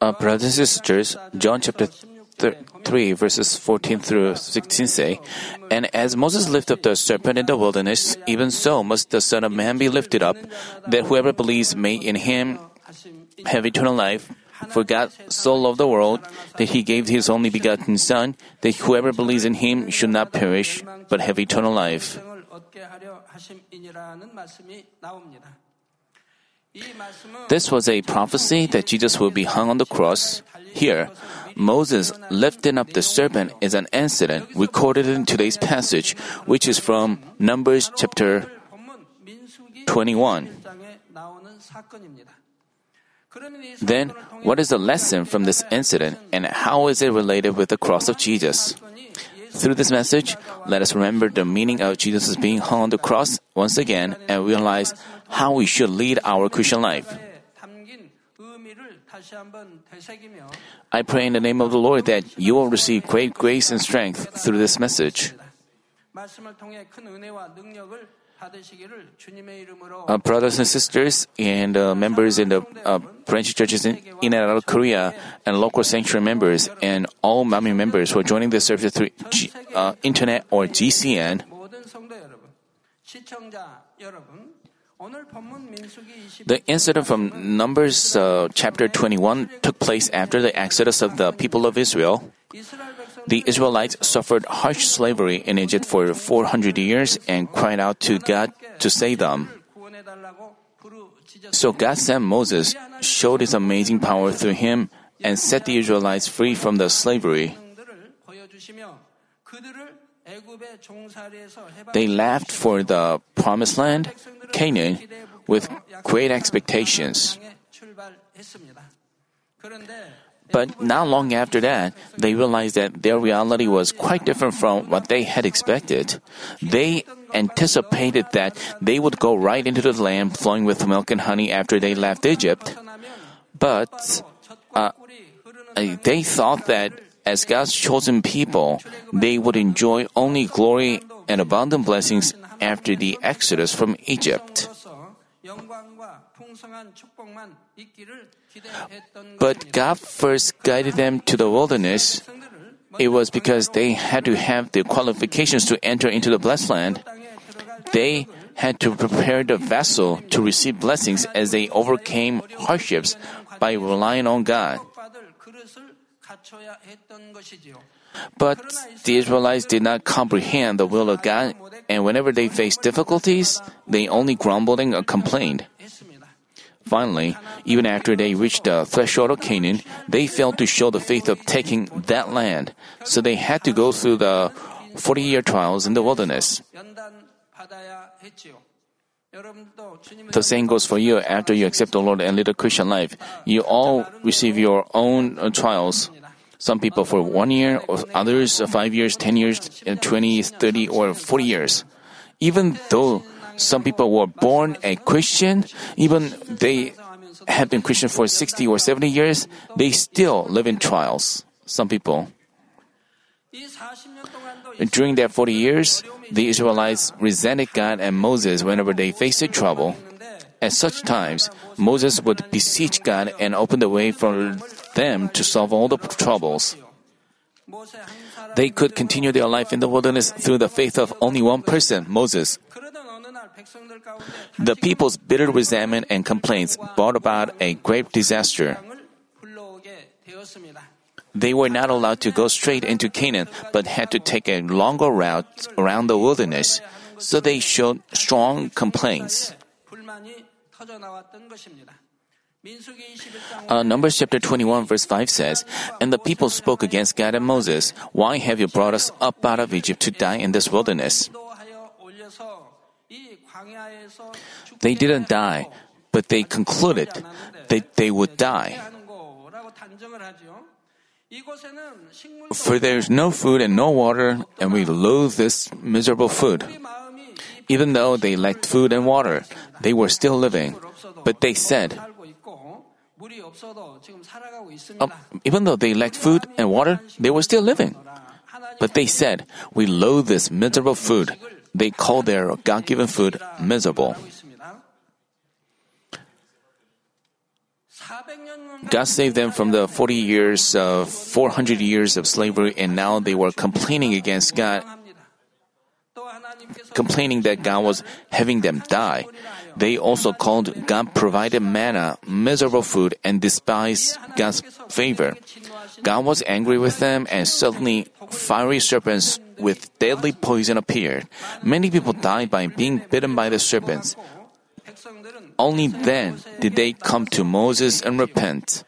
Uh, brothers and sisters, John chapter th- 3 verses 14 through 16 say, And as Moses lifted up the serpent in the wilderness, even so must the Son of Man be lifted up, that whoever believes may in him have eternal life. For God so loved the world that he gave his only begotten Son, that whoever believes in him should not perish, but have eternal life. This was a prophecy that Jesus will be hung on the cross. Here, Moses lifting up the serpent is an incident recorded in today's passage, which is from Numbers chapter 21. Then, what is the lesson from this incident and how is it related with the cross of Jesus? Through this message, let us remember the meaning of Jesus being hung on the cross once again and realize how we should lead our Christian life. I pray in the name of the Lord that you will receive great grace and strength through this message. Uh, brothers and sisters and uh, members in the uh, branch churches in, in and out of Korea and local sanctuary members and all Manmin members who are joining the service through G, uh, internet or GCN. The incident from Numbers uh, chapter 21 took place after the exodus of the people of Israel. The Israelites suffered harsh slavery in Egypt for 400 years and cried out to God to save them. So God sent Moses, showed his amazing power through him, and set the Israelites free from the slavery. They left for the promised land, Canaan, with great expectations. But not long after that, they realized that their reality was quite different from what they had expected. They anticipated that they would go right into the land flowing with milk and honey after they left Egypt. But uh, they thought that as God's chosen people, they would enjoy only glory and abundant blessings after the exodus from Egypt. But God first guided them to the wilderness. It was because they had to have the qualifications to enter into the blessed land. They had to prepare the vessel to receive blessings as they overcame hardships by relying on God. But the Israelites did not comprehend the will of God, and whenever they faced difficulties, they only grumbled and complained. Finally, even after they reached the threshold of Canaan, they failed to show the faith of taking that land, so they had to go through the 40 year trials in the wilderness. The same goes for you after you accept the Lord and lead a Christian life. You all receive your own trials. Some people for one year, others uh, five years, ten years, uh, 20, 30, or 40 years. Even though some people were born a Christian, even they have been Christian for 60 or 70 years, they still live in trials. Some people. During that 40 years, the Israelites resented God and Moses whenever they faced trouble. At such times, Moses would beseech God and open the way for them to solve all the troubles. They could continue their life in the wilderness through the faith of only one person, Moses. The people's bitter resentment and complaints brought about a great disaster. They were not allowed to go straight into Canaan, but had to take a longer route around the wilderness, so they showed strong complaints. Uh, Numbers chapter 21 verse 5 says, And the people spoke against God and Moses, Why have you brought us up out of Egypt to die in this wilderness? They didn't die, but they concluded that they would die. For there is no food and no water, and we loathe this miserable food. Even though they lacked food and water, they were still living. But they said, uh, even though they lacked food and water, they were still living. But they said, We loathe this miserable food. They call their God given food miserable. God saved them from the 40 years of 400 years of slavery and now they were complaining against God complaining that God was having them die. They also called God provided manna miserable food and despised God's favor. God was angry with them and suddenly fiery serpents with deadly poison appeared. Many people died by being bitten by the serpents. Only then did they come to Moses and repent.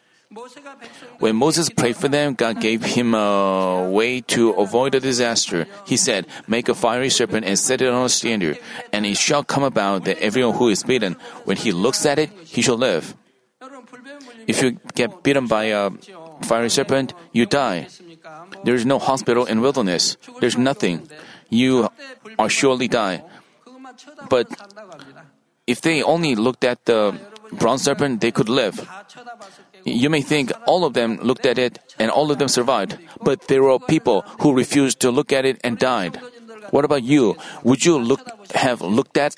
When Moses prayed for them, God gave him a way to avoid a disaster. He said, Make a fiery serpent and set it on a standard, and it shall come about that everyone who is bitten, when he looks at it, he shall live. If you get bitten by a fiery serpent, you die. There is no hospital in wilderness. There's nothing. You are surely die. But if they only looked at the bronze serpent, they could live. You may think all of them looked at it and all of them survived, but there were people who refused to look at it and died. What about you? Would you look have looked at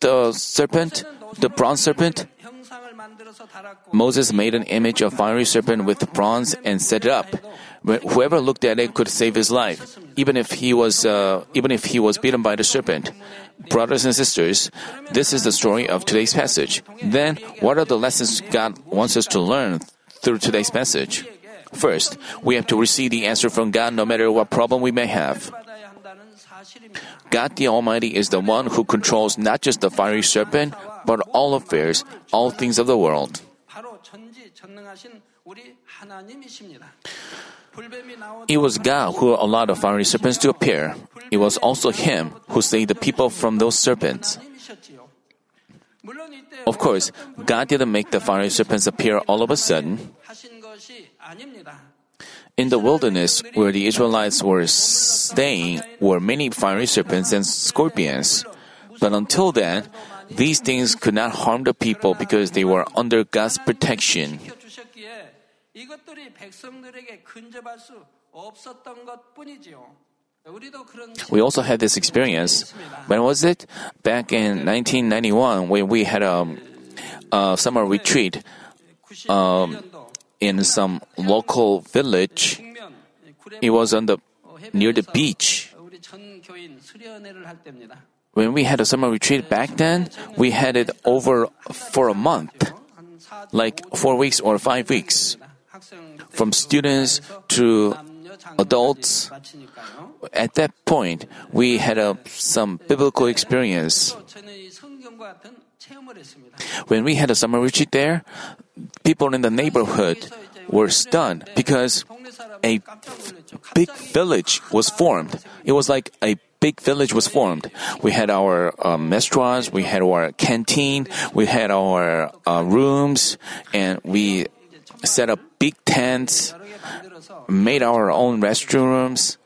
the serpent, the bronze serpent? Moses made an image of fiery serpent with bronze and set it up. Whoever looked at it could save his life, even if he was uh, even if he was beaten by the serpent. Brothers and sisters, this is the story of today's passage. Then, what are the lessons God wants us to learn through today's passage? First, we have to receive the answer from God no matter what problem we may have. God the Almighty is the one who controls not just the fiery serpent, but all affairs, all things of the world. It was God who allowed the fiery serpents to appear. It was also Him who saved the people from those serpents. Of course, God didn't make the fiery serpents appear all of a sudden. In the wilderness where the Israelites were staying were many fiery serpents and scorpions. But until then, these things could not harm the people because they were under God's protection. We also had this experience. When was it? Back in 1991, when we had a, a summer retreat um, in some local village. It was on the near the beach. When we had a summer retreat back then, we had it over for a month, like four weeks or five weeks from students to adults. At that point, we had a, some biblical experience. When we had a summer retreat there, people in the neighborhood were stunned because a big village was formed. It was like a big village was formed. We had our um, restaurants, we had our canteen, we had our uh, rooms, and we set up big tents, made our own restrooms.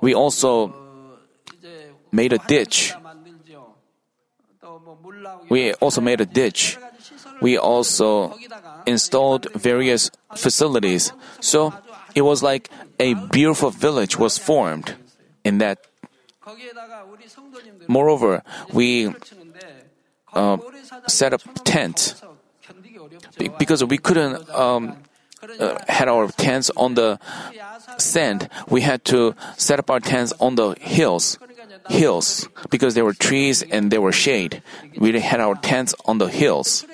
We also made a ditch. We also made a ditch. We also installed various facilities. So it was like a beautiful village was formed in that. Moreover, we uh, set up tents because we couldn't um, uh, had our tents on the sand. We had to set up our tents on the hills, hills because there were trees and there were shade. We had our tents on the hills.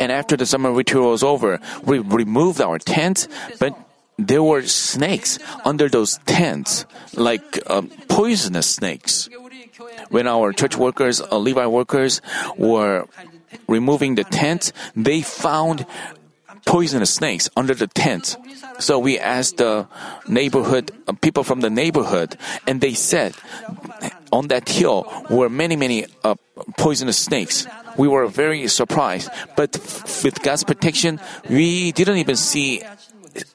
And after the summer retreat was over, we removed our tents, but there were snakes under those tents, like um, poisonous snakes. When our church workers, uh, Levi workers, were removing the tent, they found poisonous snakes under the tent. So we asked the neighborhood uh, people from the neighborhood, and they said on that hill were many, many uh, poisonous snakes. We were very surprised, but f- with God's protection, we didn't even see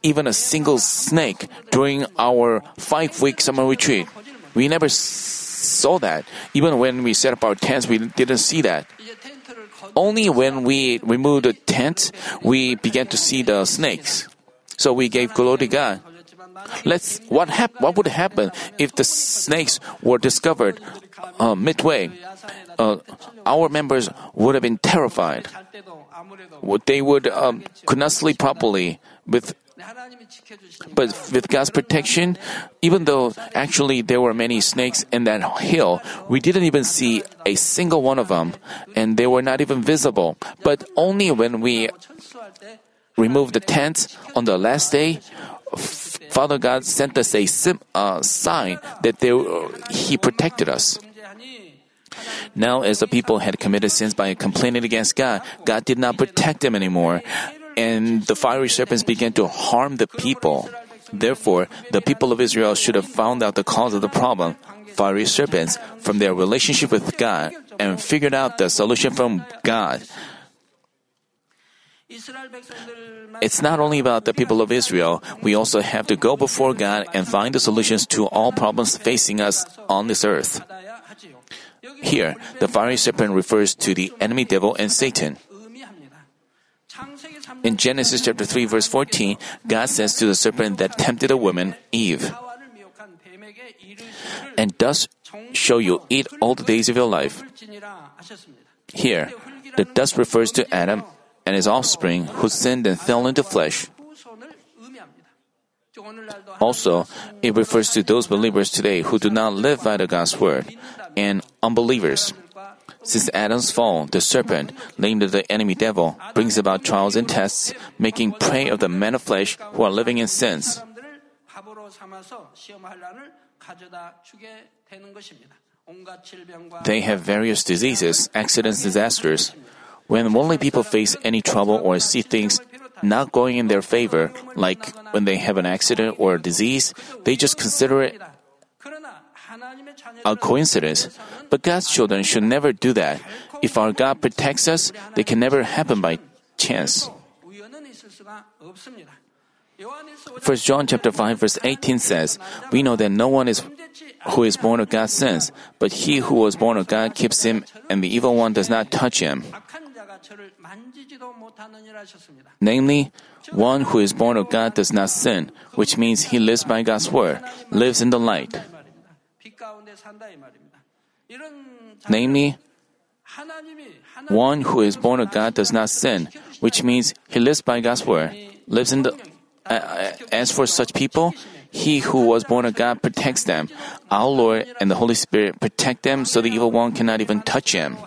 even a single snake during our five-week summer retreat. We never saw that. Even when we set up our tents, we didn't see that. Only when we removed the tent, we began to see the snakes. So we gave glory to God. Let's what hap- what would happen if the snakes were discovered uh, midway? Uh, our members would have been terrified. they would um, could not sleep properly with but with God's protection, even though actually there were many snakes in that hill, we didn't even see a single one of them, and they were not even visible. But only when we removed the tents on the last day, Father God sent us a sim, uh, sign that they, uh, He protected us. Now, as the people had committed sins by complaining against God, God did not protect them anymore and the fiery serpents began to harm the people. Therefore, the people of Israel should have found out the cause of the problem, fiery serpents, from their relationship with God, and figured out the solution from God. It's not only about the people of Israel, we also have to go before God and find the solutions to all problems facing us on this earth. Here, the fiery serpent refers to the enemy devil and Satan. In Genesis chapter 3 verse 14, God says to the serpent that tempted a woman, Eve, and thus shall you eat all the days of your life. Here, the dust refers to Adam and his offspring who sinned and fell into flesh. Also, it refers to those believers today who do not live by the God's word and unbelievers. Since Adam's fall, the serpent, named the enemy devil, brings about trials and tests, making prey of the men of flesh who are living in sins. They have various diseases, accidents, disasters. When worldly people face any trouble or see things not going in their favor, like when they have an accident or a disease, they just consider it a coincidence. But God's children should never do that. If our God protects us, they can never happen by chance. 1 John chapter 5 verse 18 says, "We know that no one is who is born of God sins, but he who was born of God keeps him and the evil one does not touch him." Namely, one who is born of God does not sin, which means he lives by God's word, lives in the light. Namely, one who is born of God does not sin, which means he lives by God's word. Lives in the uh, as for such people, he who was born of God protects them. Our Lord and the Holy Spirit protect them so the evil one cannot even touch them.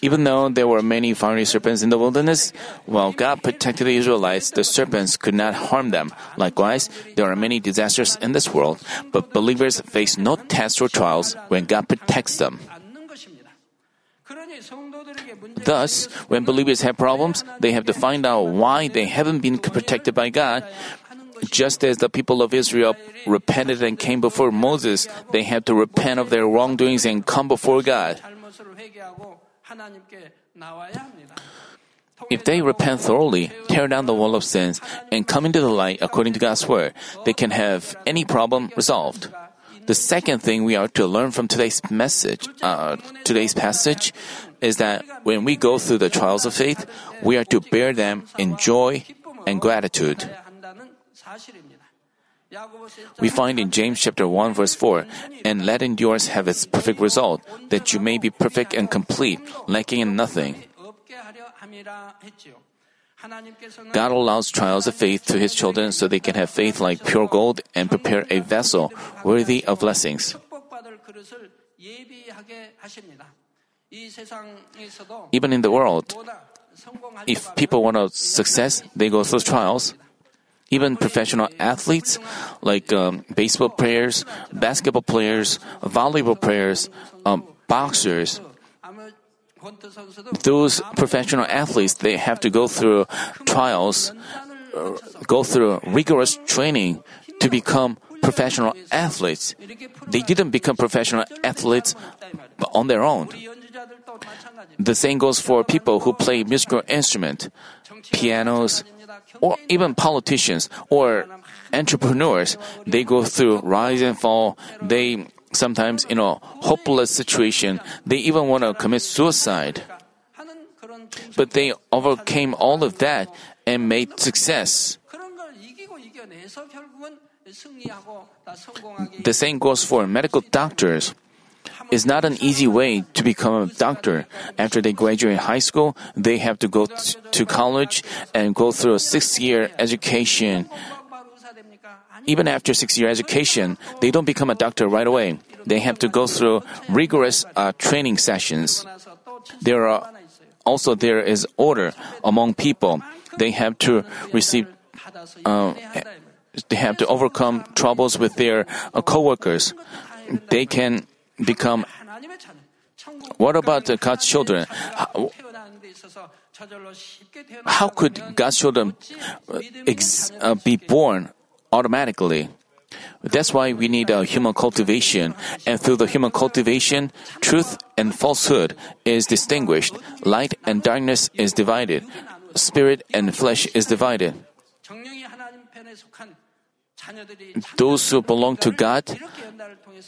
Even though there were many fiery serpents in the wilderness, while God protected the Israelites, the serpents could not harm them. Likewise, there are many disasters in this world, but believers face no tests or trials when God protects them. Thus, when believers have problems, they have to find out why they haven't been protected by God. Just as the people of Israel repented and came before Moses, they had to repent of their wrongdoings and come before God. If they repent thoroughly, tear down the wall of sins, and come into the light according to God's word, they can have any problem resolved. The second thing we are to learn from today's message, uh, today's passage, is that when we go through the trials of faith, we are to bear them in joy and gratitude. We find in James chapter 1 verse 4, and let endurance have its perfect result, that you may be perfect and complete, lacking in nothing. God allows trials of faith to his children so they can have faith like pure gold and prepare a vessel worthy of blessings. Even in the world, if people want to success, they go through trials. Even professional athletes, like um, baseball players, basketball players, volleyball players, um, boxers, those professional athletes, they have to go through trials, uh, go through rigorous training to become professional athletes. They didn't become professional athletes on their own. The same goes for people who play musical instrument, pianos, or even politicians or entrepreneurs, they go through rise and fall. They sometimes in a hopeless situation. They even want to commit suicide. But they overcame all of that and made success. The same goes for medical doctors is not an easy way to become a doctor. After they graduate high school, they have to go t- to college and go through a six year education. Even after six year education, they don't become a doctor right away. They have to go through rigorous uh, training sessions. There are also there is order among people. They have to receive uh, they have to overcome troubles with their uh, coworkers. They can become what about God's children? How could God's children uh, ex- uh, be born automatically? That's why we need a human cultivation, and through the human cultivation, truth and falsehood is distinguished, light and darkness is divided, spirit and flesh is divided those who belong to God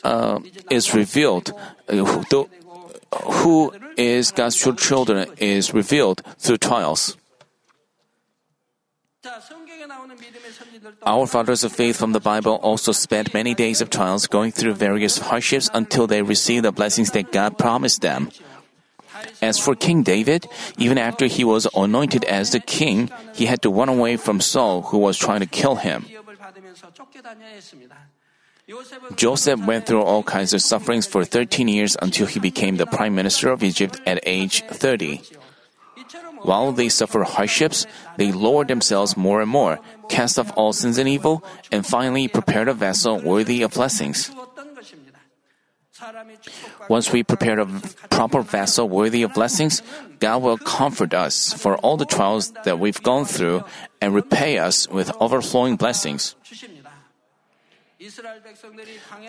uh, is revealed. Uh, who is God's children is revealed through trials. Our fathers of faith from the Bible also spent many days of trials going through various hardships until they received the blessings that God promised them. As for King David, even after he was anointed as the king, he had to run away from Saul, who was trying to kill him. Joseph went through all kinds of sufferings for 13 years until he became the prime minister of Egypt at age 30. While they suffer hardships, they lower themselves more and more, cast off all sins and evil, and finally prepared a vessel worthy of blessings. Once we prepare a proper vessel worthy of blessings, God will comfort us for all the trials that we've gone through and repay us with overflowing blessings.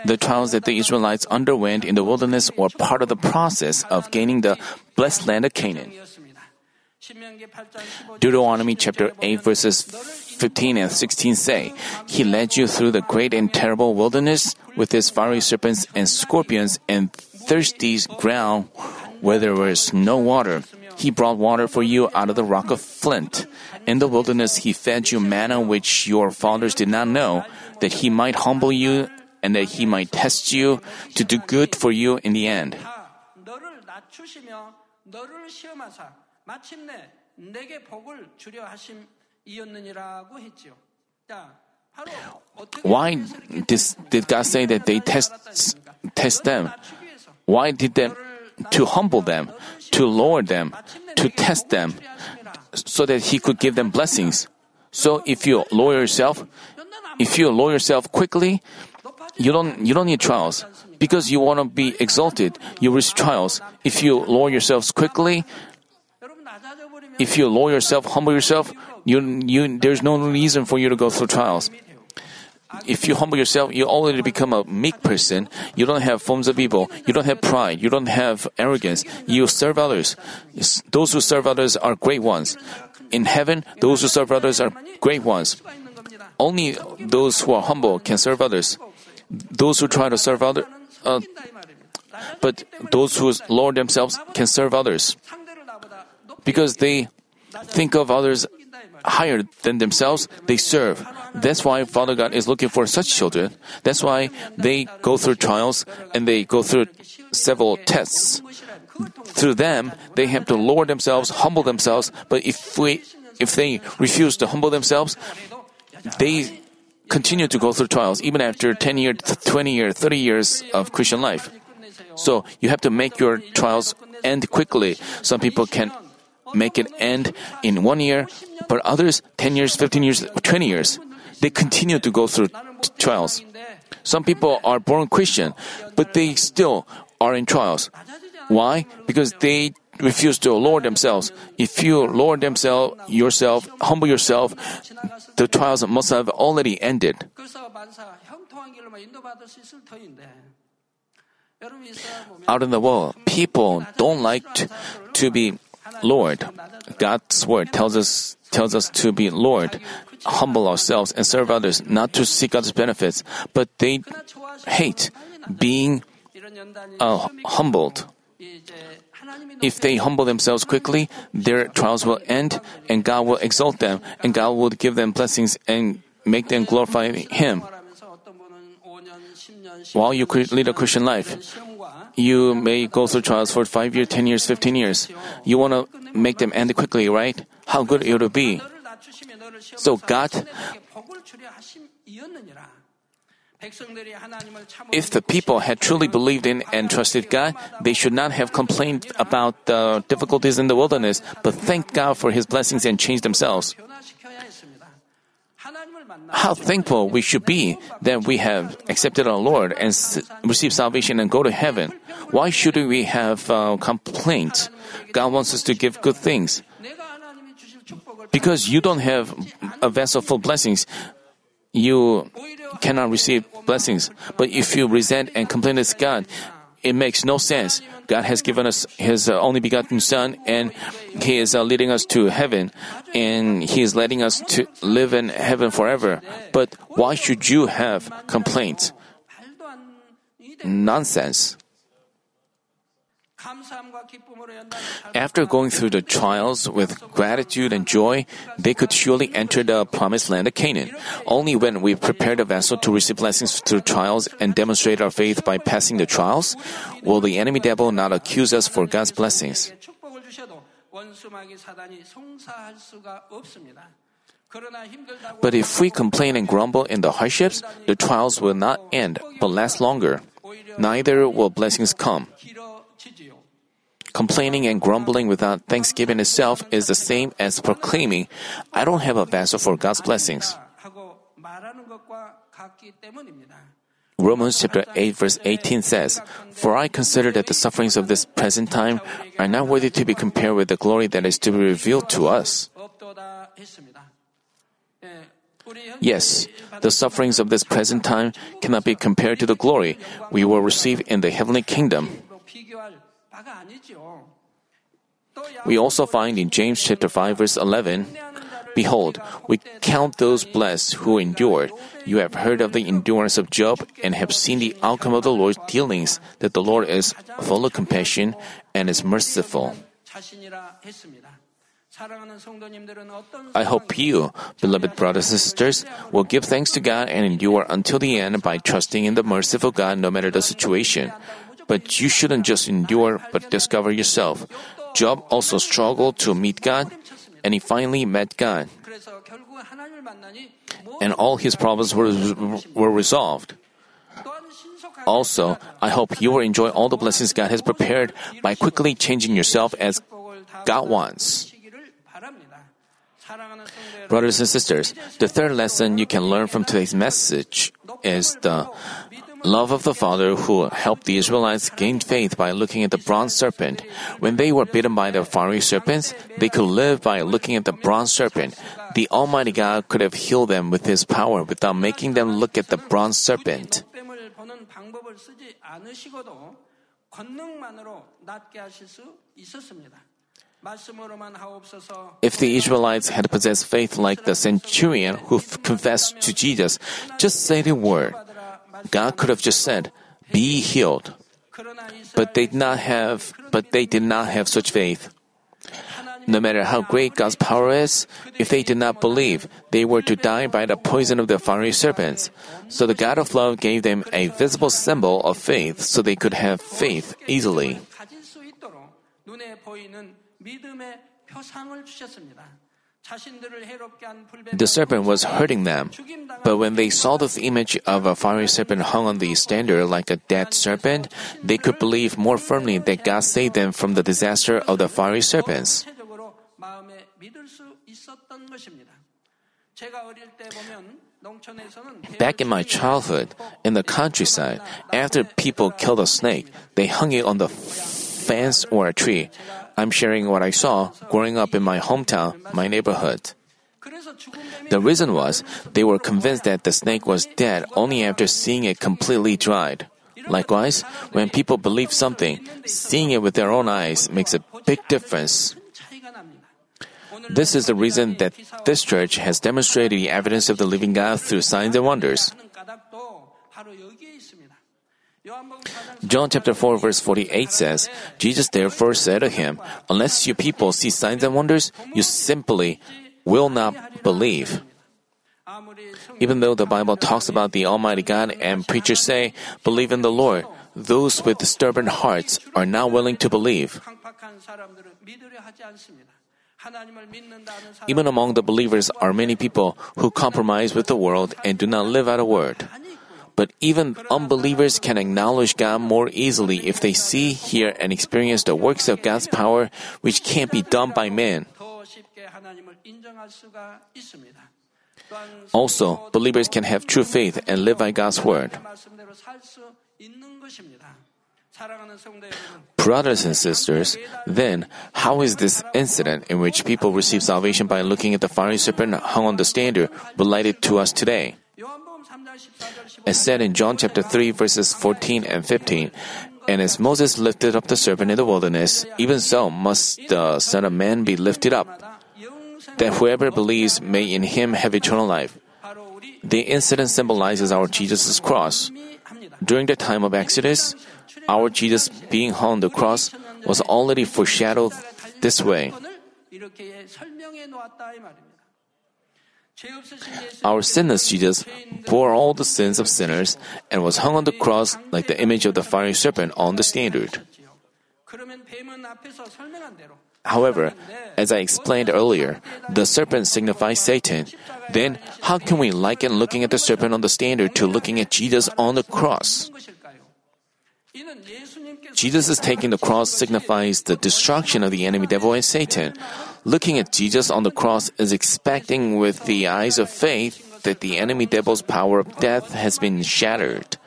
The trials that the Israelites underwent in the wilderness were part of the process of gaining the blessed land of Canaan. Deuteronomy chapter 8 verses 15 and 16 say, He led you through the great and terrible wilderness with its fiery serpents and scorpions and thirsty ground where there was no water. He brought water for you out of the rock of flint. In the wilderness he fed you manna which your fathers did not know, that he might humble you and that he might test you to do good for you in the end. Why did, did God say that they test, test them? Why did them to humble them, to lower them, to test them, so that He could give them blessings? So if you lower yourself, if you lower yourself quickly, you don't you don't need trials because you want to be exalted. You risk trials. If you lower yourselves quickly, if you lower yourself, humble yourself, you, you, there's no reason for you to go through trials. If you humble yourself, you already become a meek person. You don't have forms of evil. You don't have pride. You don't have arrogance. You serve others. Those who serve others are great ones. In heaven, those who serve others are great ones. Only those who are humble can serve others. Those who try to serve others, uh, but those who lower themselves can serve others because they think of others higher than themselves, they serve. That's why Father God is looking for such children. That's why they go through trials and they go through several tests. Through them, they have to lower themselves, humble themselves. But if we, if they refuse to humble themselves, they continue to go through trials even after 10 years, 20 years, 30 years of Christian life. So you have to make your trials end quickly. Some people can make it end in one year, but others 10 years, 15 years, 20 years. They continue to go through trials. Some people are born Christian, but they still are in trials. Why? Because they refuse to lower themselves. If you lower themselves, yourself, humble yourself, the trials must have already ended. Out in the world, people don't like to, to be Lord. God's word tells us tells us to be Lord, humble ourselves and serve others, not to seek others' benefits, but they hate being uh, humbled. If they humble themselves quickly, their trials will end, and God will exalt them, and God will give them blessings and make them glorify Him. While you lead a Christian life, you may go through trials for 5 years, 10 years, 15 years. You want to make them end quickly, right? How good it will be. So God, if the people had truly believed in and trusted God, they should not have complained about the difficulties in the wilderness, but thanked God for his blessings and changed themselves how thankful we should be that we have accepted our Lord and s- received salvation and go to heaven. Why should we have uh, complaints? God wants us to give good things. Because you don't have a vessel for blessings, you cannot receive blessings. But if you resent and complain against God, it makes no sense. God has given us His uh, only begotten Son, and He is uh, leading us to heaven, and He is letting us to live in heaven forever. But why should you have complaints? Nonsense. After going through the trials with gratitude and joy, they could surely enter the promised land of Canaan. Only when we prepare the vessel to receive blessings through trials and demonstrate our faith by passing the trials, will the enemy devil not accuse us for God's blessings. But if we complain and grumble in the hardships, the trials will not end but last longer. Neither will blessings come. Complaining and grumbling without thanksgiving itself is the same as proclaiming, I don't have a vessel for God's blessings. Romans chapter 8 verse 18 says, For I consider that the sufferings of this present time are not worthy to be compared with the glory that is to be revealed to us. Yes, the sufferings of this present time cannot be compared to the glory we will receive in the heavenly kingdom. We also find in James chapter 5 verse 11, Behold, we count those blessed who endured. You have heard of the endurance of Job and have seen the outcome of the Lord's dealings, that the Lord is full of compassion and is merciful. I hope you, beloved brothers and sisters, will give thanks to God and endure until the end by trusting in the merciful God no matter the situation. But you shouldn't just endure, but discover yourself. Job also struggled to meet God, and he finally met God. And all his problems were, were resolved. Also, I hope you will enjoy all the blessings God has prepared by quickly changing yourself as God wants. Brothers and sisters, the third lesson you can learn from today's message is the love of the Father who helped the Israelites gained faith by looking at the bronze serpent. When they were bitten by the fiery serpents, they could live by looking at the bronze serpent. The Almighty God could have healed them with His power without making them look at the bronze serpent. If the Israelites had possessed faith like the centurion who confessed to Jesus, just say the word God could have just said, "Be healed." But they did not have but they did not have such faith. No matter how great God's power is, if they did not believe, they were to die by the poison of the fiery serpents. So the God of love gave them a visible symbol of faith so they could have faith easily. The serpent was hurting them, but when they saw the image of a fiery serpent hung on the standard like a dead serpent, they could believe more firmly that God saved them from the disaster of the fiery serpents. Back in my childhood, in the countryside, after people killed a snake, they hung it on the fence or a tree. I'm sharing what I saw growing up in my hometown, my neighborhood. The reason was they were convinced that the snake was dead only after seeing it completely dried. Likewise, when people believe something, seeing it with their own eyes makes a big difference. This is the reason that this church has demonstrated the evidence of the living God through signs and wonders. John chapter 4 verse 48 says, Jesus therefore said to him, Unless you people see signs and wonders, you simply will not believe. Even though the Bible talks about the Almighty God and preachers say, believe in the Lord, those with stubborn hearts are not willing to believe. Even among the believers are many people who compromise with the world and do not live out a word. But even unbelievers can acknowledge God more easily if they see, hear, and experience the works of God's power, which can't be done by man. Also, believers can have true faith and live by God's word. Brothers and sisters, then, how is this incident in which people receive salvation by looking at the fiery serpent hung on the standard related to us today? It's said in John chapter 3, verses 14 and 15 And as Moses lifted up the serpent in the wilderness, even so must the Son of Man be lifted up, that whoever believes may in him have eternal life. The incident symbolizes our Jesus' cross. During the time of Exodus, our Jesus being hung on the cross was already foreshadowed this way. Our sinless Jesus bore all the sins of sinners and was hung on the cross like the image of the fiery serpent on the standard. However, as I explained earlier, the serpent signifies Satan. Then, how can we liken looking at the serpent on the standard to looking at Jesus on the cross? Jesus' is taking the cross signifies the destruction of the enemy devil and Satan. Looking at Jesus on the cross is expecting with the eyes of faith that the enemy devil's power of death has been shattered.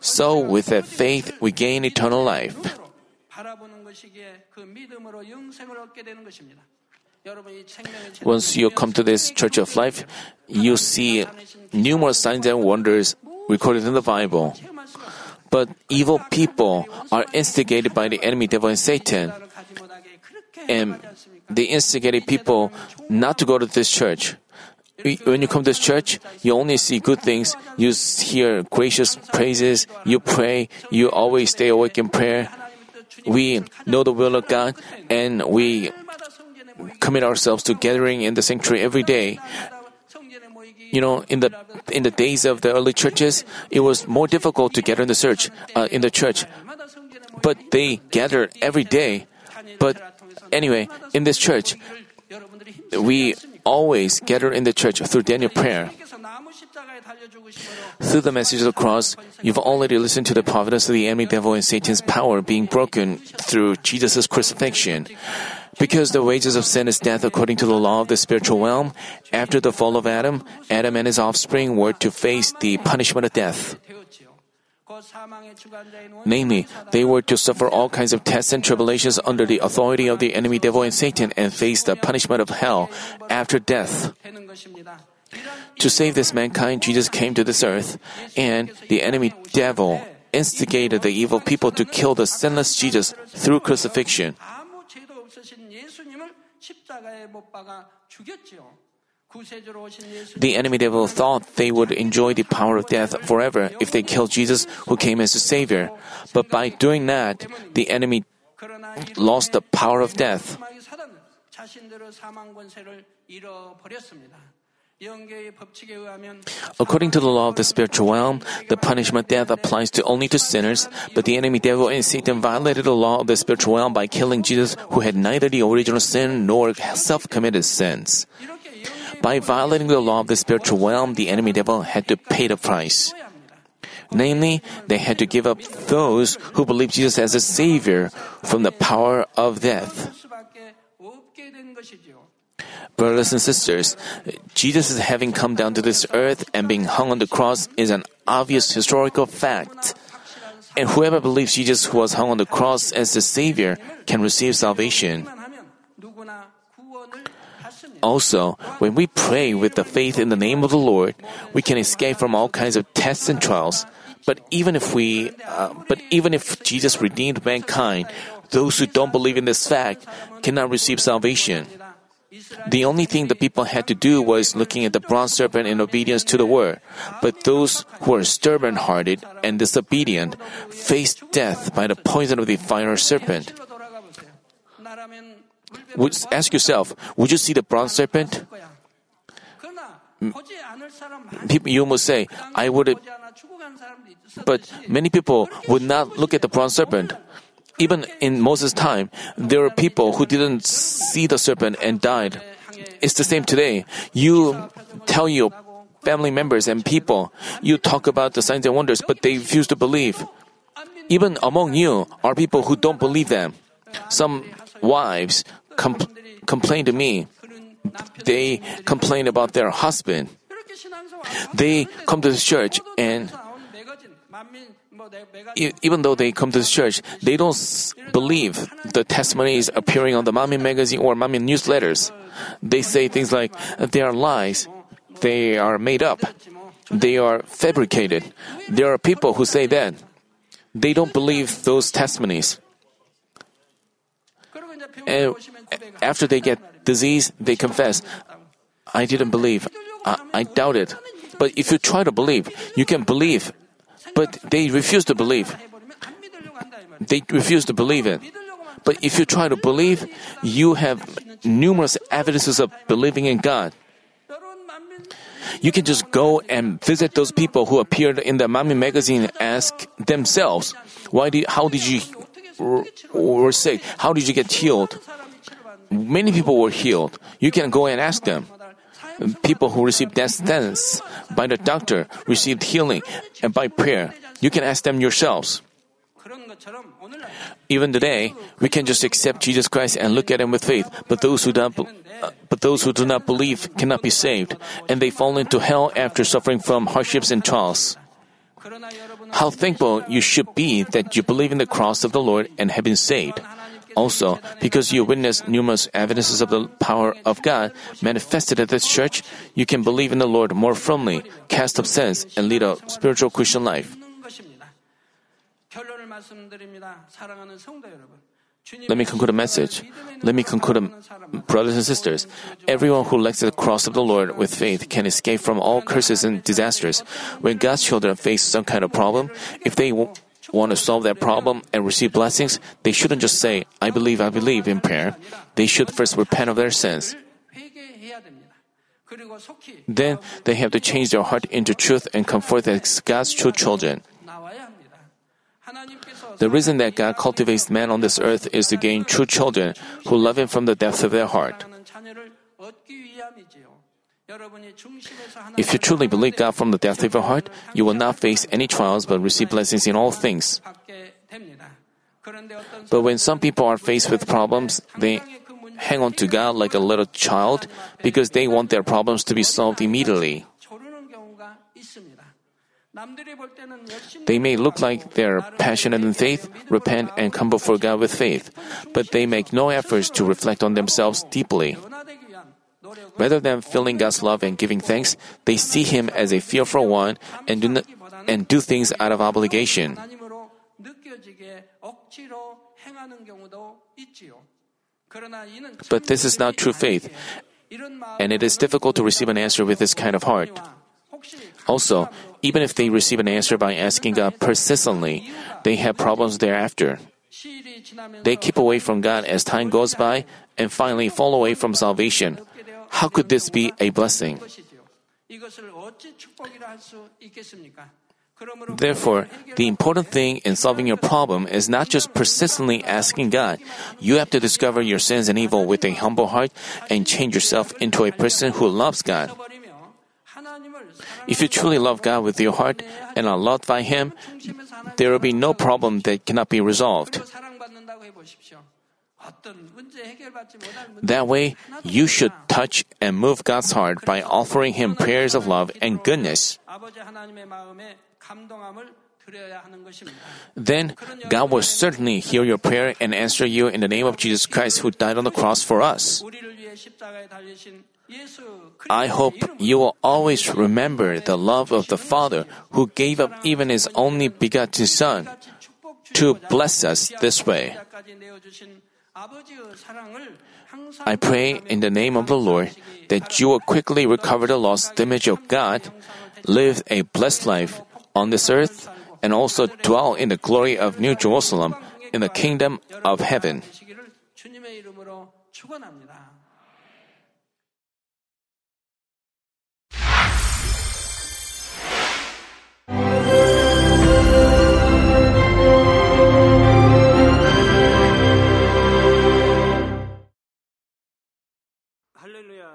So, with that faith, we gain eternal life. Once you come to this Church of Life, you see numerous signs and wonders recorded in the Bible. But evil people are instigated by the enemy devil and Satan. And they instigated people not to go to this church. When you come to this church, you only see good things. You hear gracious praises. You pray. You always stay awake in prayer. We know the will of God and we commit ourselves to gathering in the sanctuary every day you know, in the in the days of the early churches, it was more difficult to gather in the church. Uh, in the church, but they gathered every day. But anyway, in this church, we always gather in the church through Daniel prayer. Through the message of the cross, you've already listened to the providence of the enemy devil and Satan's power being broken through Jesus' crucifixion. Because the wages of sin is death according to the law of the spiritual realm, after the fall of Adam, Adam and his offspring were to face the punishment of death. Namely, they were to suffer all kinds of tests and tribulations under the authority of the enemy devil and Satan and face the punishment of hell after death. To save this mankind, Jesus came to this earth, and the enemy devil instigated the evil people to kill the sinless Jesus through crucifixion. The enemy devil thought they would enjoy the power of death forever if they killed Jesus, who came as a savior. But by doing that, the enemy lost the power of death. According to the law of the spiritual realm, the punishment death applies to only to sinners, but the enemy devil and Satan violated the law of the spiritual realm by killing Jesus, who had neither the original sin nor self committed sins. By violating the law of the spiritual realm, the enemy devil had to pay the price. Namely, they had to give up those who believe Jesus as a savior from the power of death. Brothers and sisters, Jesus' having come down to this earth and being hung on the cross is an obvious historical fact. And whoever believes Jesus was hung on the cross as the Savior can receive salvation. Also, when we pray with the faith in the name of the Lord, we can escape from all kinds of tests and trials. But even if we, uh, but even if Jesus redeemed mankind, those who don't believe in this fact cannot receive salvation. The only thing the people had to do was looking at the bronze serpent in obedience to the word. But those who were stubborn hearted and disobedient faced death by the poison of the fire serpent. Would, ask yourself, would you see the bronze serpent? You must say, I would. But many people would not look at the bronze serpent. Even in Moses' time, there were people who didn't see the serpent and died. It's the same today. You tell your family members and people, you talk about the signs and wonders, but they refuse to believe. Even among you are people who don't believe them. Some wives com- complain to me. They complain about their husband. They come to the church and even though they come to the church, they don't believe the testimonies appearing on the Manmin magazine or Manmin newsletters. They say things like, they are lies, they are made up, they are fabricated. There are people who say that. They don't believe those testimonies. And after they get disease, they confess, I didn't believe. I, I doubted. But if you try to believe, you can believe. But they refuse to believe. They refuse to believe it. But if you try to believe, you have numerous evidences of believing in God. You can just go and visit those people who appeared in the Manmin magazine and ask themselves, why did, how did you or, or sick? How did you get healed? Many people were healed. You can go and ask them. People who received death sentence by the doctor received healing and by prayer. You can ask them yourselves. Even today, we can just accept Jesus Christ and look at Him with faith, but those who don't, uh, but those who do not believe cannot be saved, and they fall into hell after suffering from hardships and trials. How thankful you should be that you believe in the cross of the Lord and have been saved. Also, because you witnessed numerous evidences of the power of God manifested at this church, you can believe in the Lord more firmly, cast off sins, and lead a spiritual Christian life. Let me conclude a message. Let me conclude, a, brothers and sisters. Everyone who lacks the cross of the Lord with faith can escape from all curses and disasters. When God's children face some kind of problem, if they want to solve that problem and receive blessings, they shouldn't just say, I believe, I believe in prayer. They should first repent of their sins. Then they have to change their heart into truth and come forth as God's true children. The reason that God cultivates man on this earth is to gain true children who love Him from the depth of their heart. If you truly believe God from the depth of your heart, you will not face any trials but receive blessings in all things. But when some people are faced with problems, they hang on to God like a little child because they want their problems to be solved immediately. They may look like they're passionate in faith, repent, and come before God with faith, but they make no efforts to reflect on themselves deeply. Rather than feeling God's love and giving thanks, they see Him as a fearful one and do, not, and do things out of obligation. But this is not true faith, and it is difficult to receive an answer with this kind of heart. Also, even if they receive an answer by asking God persistently, they have problems thereafter. They keep away from God as time goes by and finally fall away from salvation. How could this be a blessing? Therefore, the important thing in solving your problem is not just persistently asking God. You have to discover your sins and evil with a humble heart and change yourself into a person who loves God. If you truly love God with your heart and are loved by Him, there will be no problem that cannot be resolved. That way, you should touch and move God's heart by offering Him prayers of love and goodness. Then God will certainly hear your prayer and answer you in the name of Jesus Christ who died on the cross for us. I hope you will always remember the love of the Father who gave up even his only begotten Son to bless us this way. I pray in the name of the Lord that you will quickly recover the lost image of God, live a blessed life on this earth, and also dwell in the glory of New Jerusalem in the kingdom of heaven.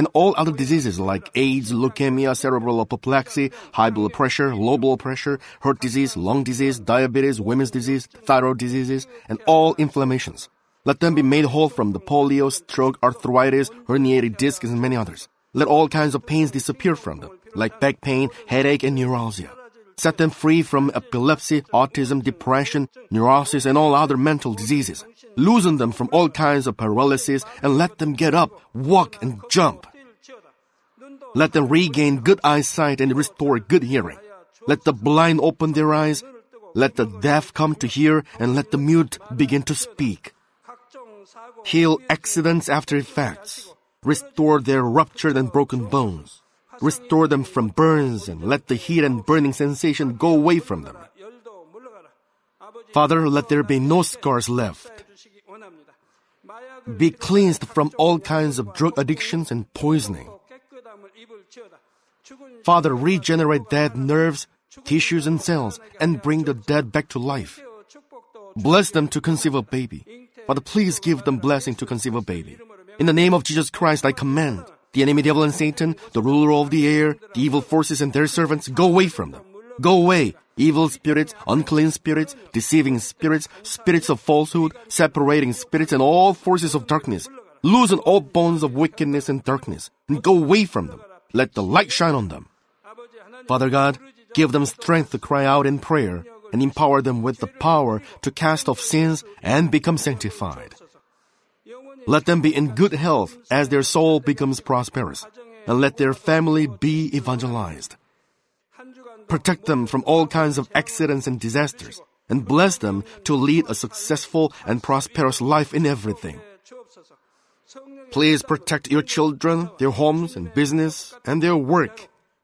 and all other diseases like AIDS, leukemia, cerebral apoplexy, high blood pressure, low blood pressure, heart disease, lung disease, diabetes, women's disease, thyroid diseases, and all inflammations. Let them be made whole from the polio, stroke, arthritis, herniated discs, and many others. Let all kinds of pains disappear from them, like back pain, headache, and neuralgia. Set them free from epilepsy, autism, depression, neurosis, and all other mental diseases. Loosen them from all kinds of paralysis and let them get up, walk, and jump. Let them regain good eyesight and restore good hearing. Let the blind open their eyes. Let the deaf come to hear and let the mute begin to speak. Heal accidents after effects. Restore their ruptured and broken bones restore them from burns, and let the heat and burning sensation go away from them. Father, let there be no scars left. Be cleansed from all kinds of drug addictions and poisoning. Father, regenerate dead nerves, tissues, and cells, and bring the dead back to life. Bless them to conceive a baby. Father, please give them blessing to conceive a baby. In the name of Jesus Christ, I command the enemy devil and Satan, the ruler of the air, the evil forces and their servants, go away from them. Go away, evil spirits, unclean spirits, deceiving spirits, spirits of falsehood, separating spirits, and all forces of darkness. Loosen all bonds of wickedness and darkness, and go away from them. Let the light shine on them. Father God, give them strength to cry out in prayer, and empower them with the power to cast off sins and become sanctified. Let them be in good health as their soul becomes prosperous, and let their family be evangelized. Protect them from all kinds of accidents and disasters, and bless them to lead a successful and prosperous life in everything. Please protect your children, their homes and business, and their work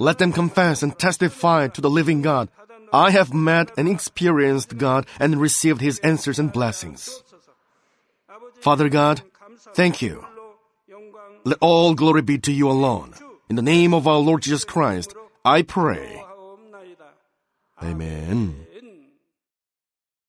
Let them confess and testify to the living God. I have met and experienced God and received His answers and blessings. Father God, thank you. Let all glory be to you alone. In the name of our Lord Jesus Christ, I pray. Amen.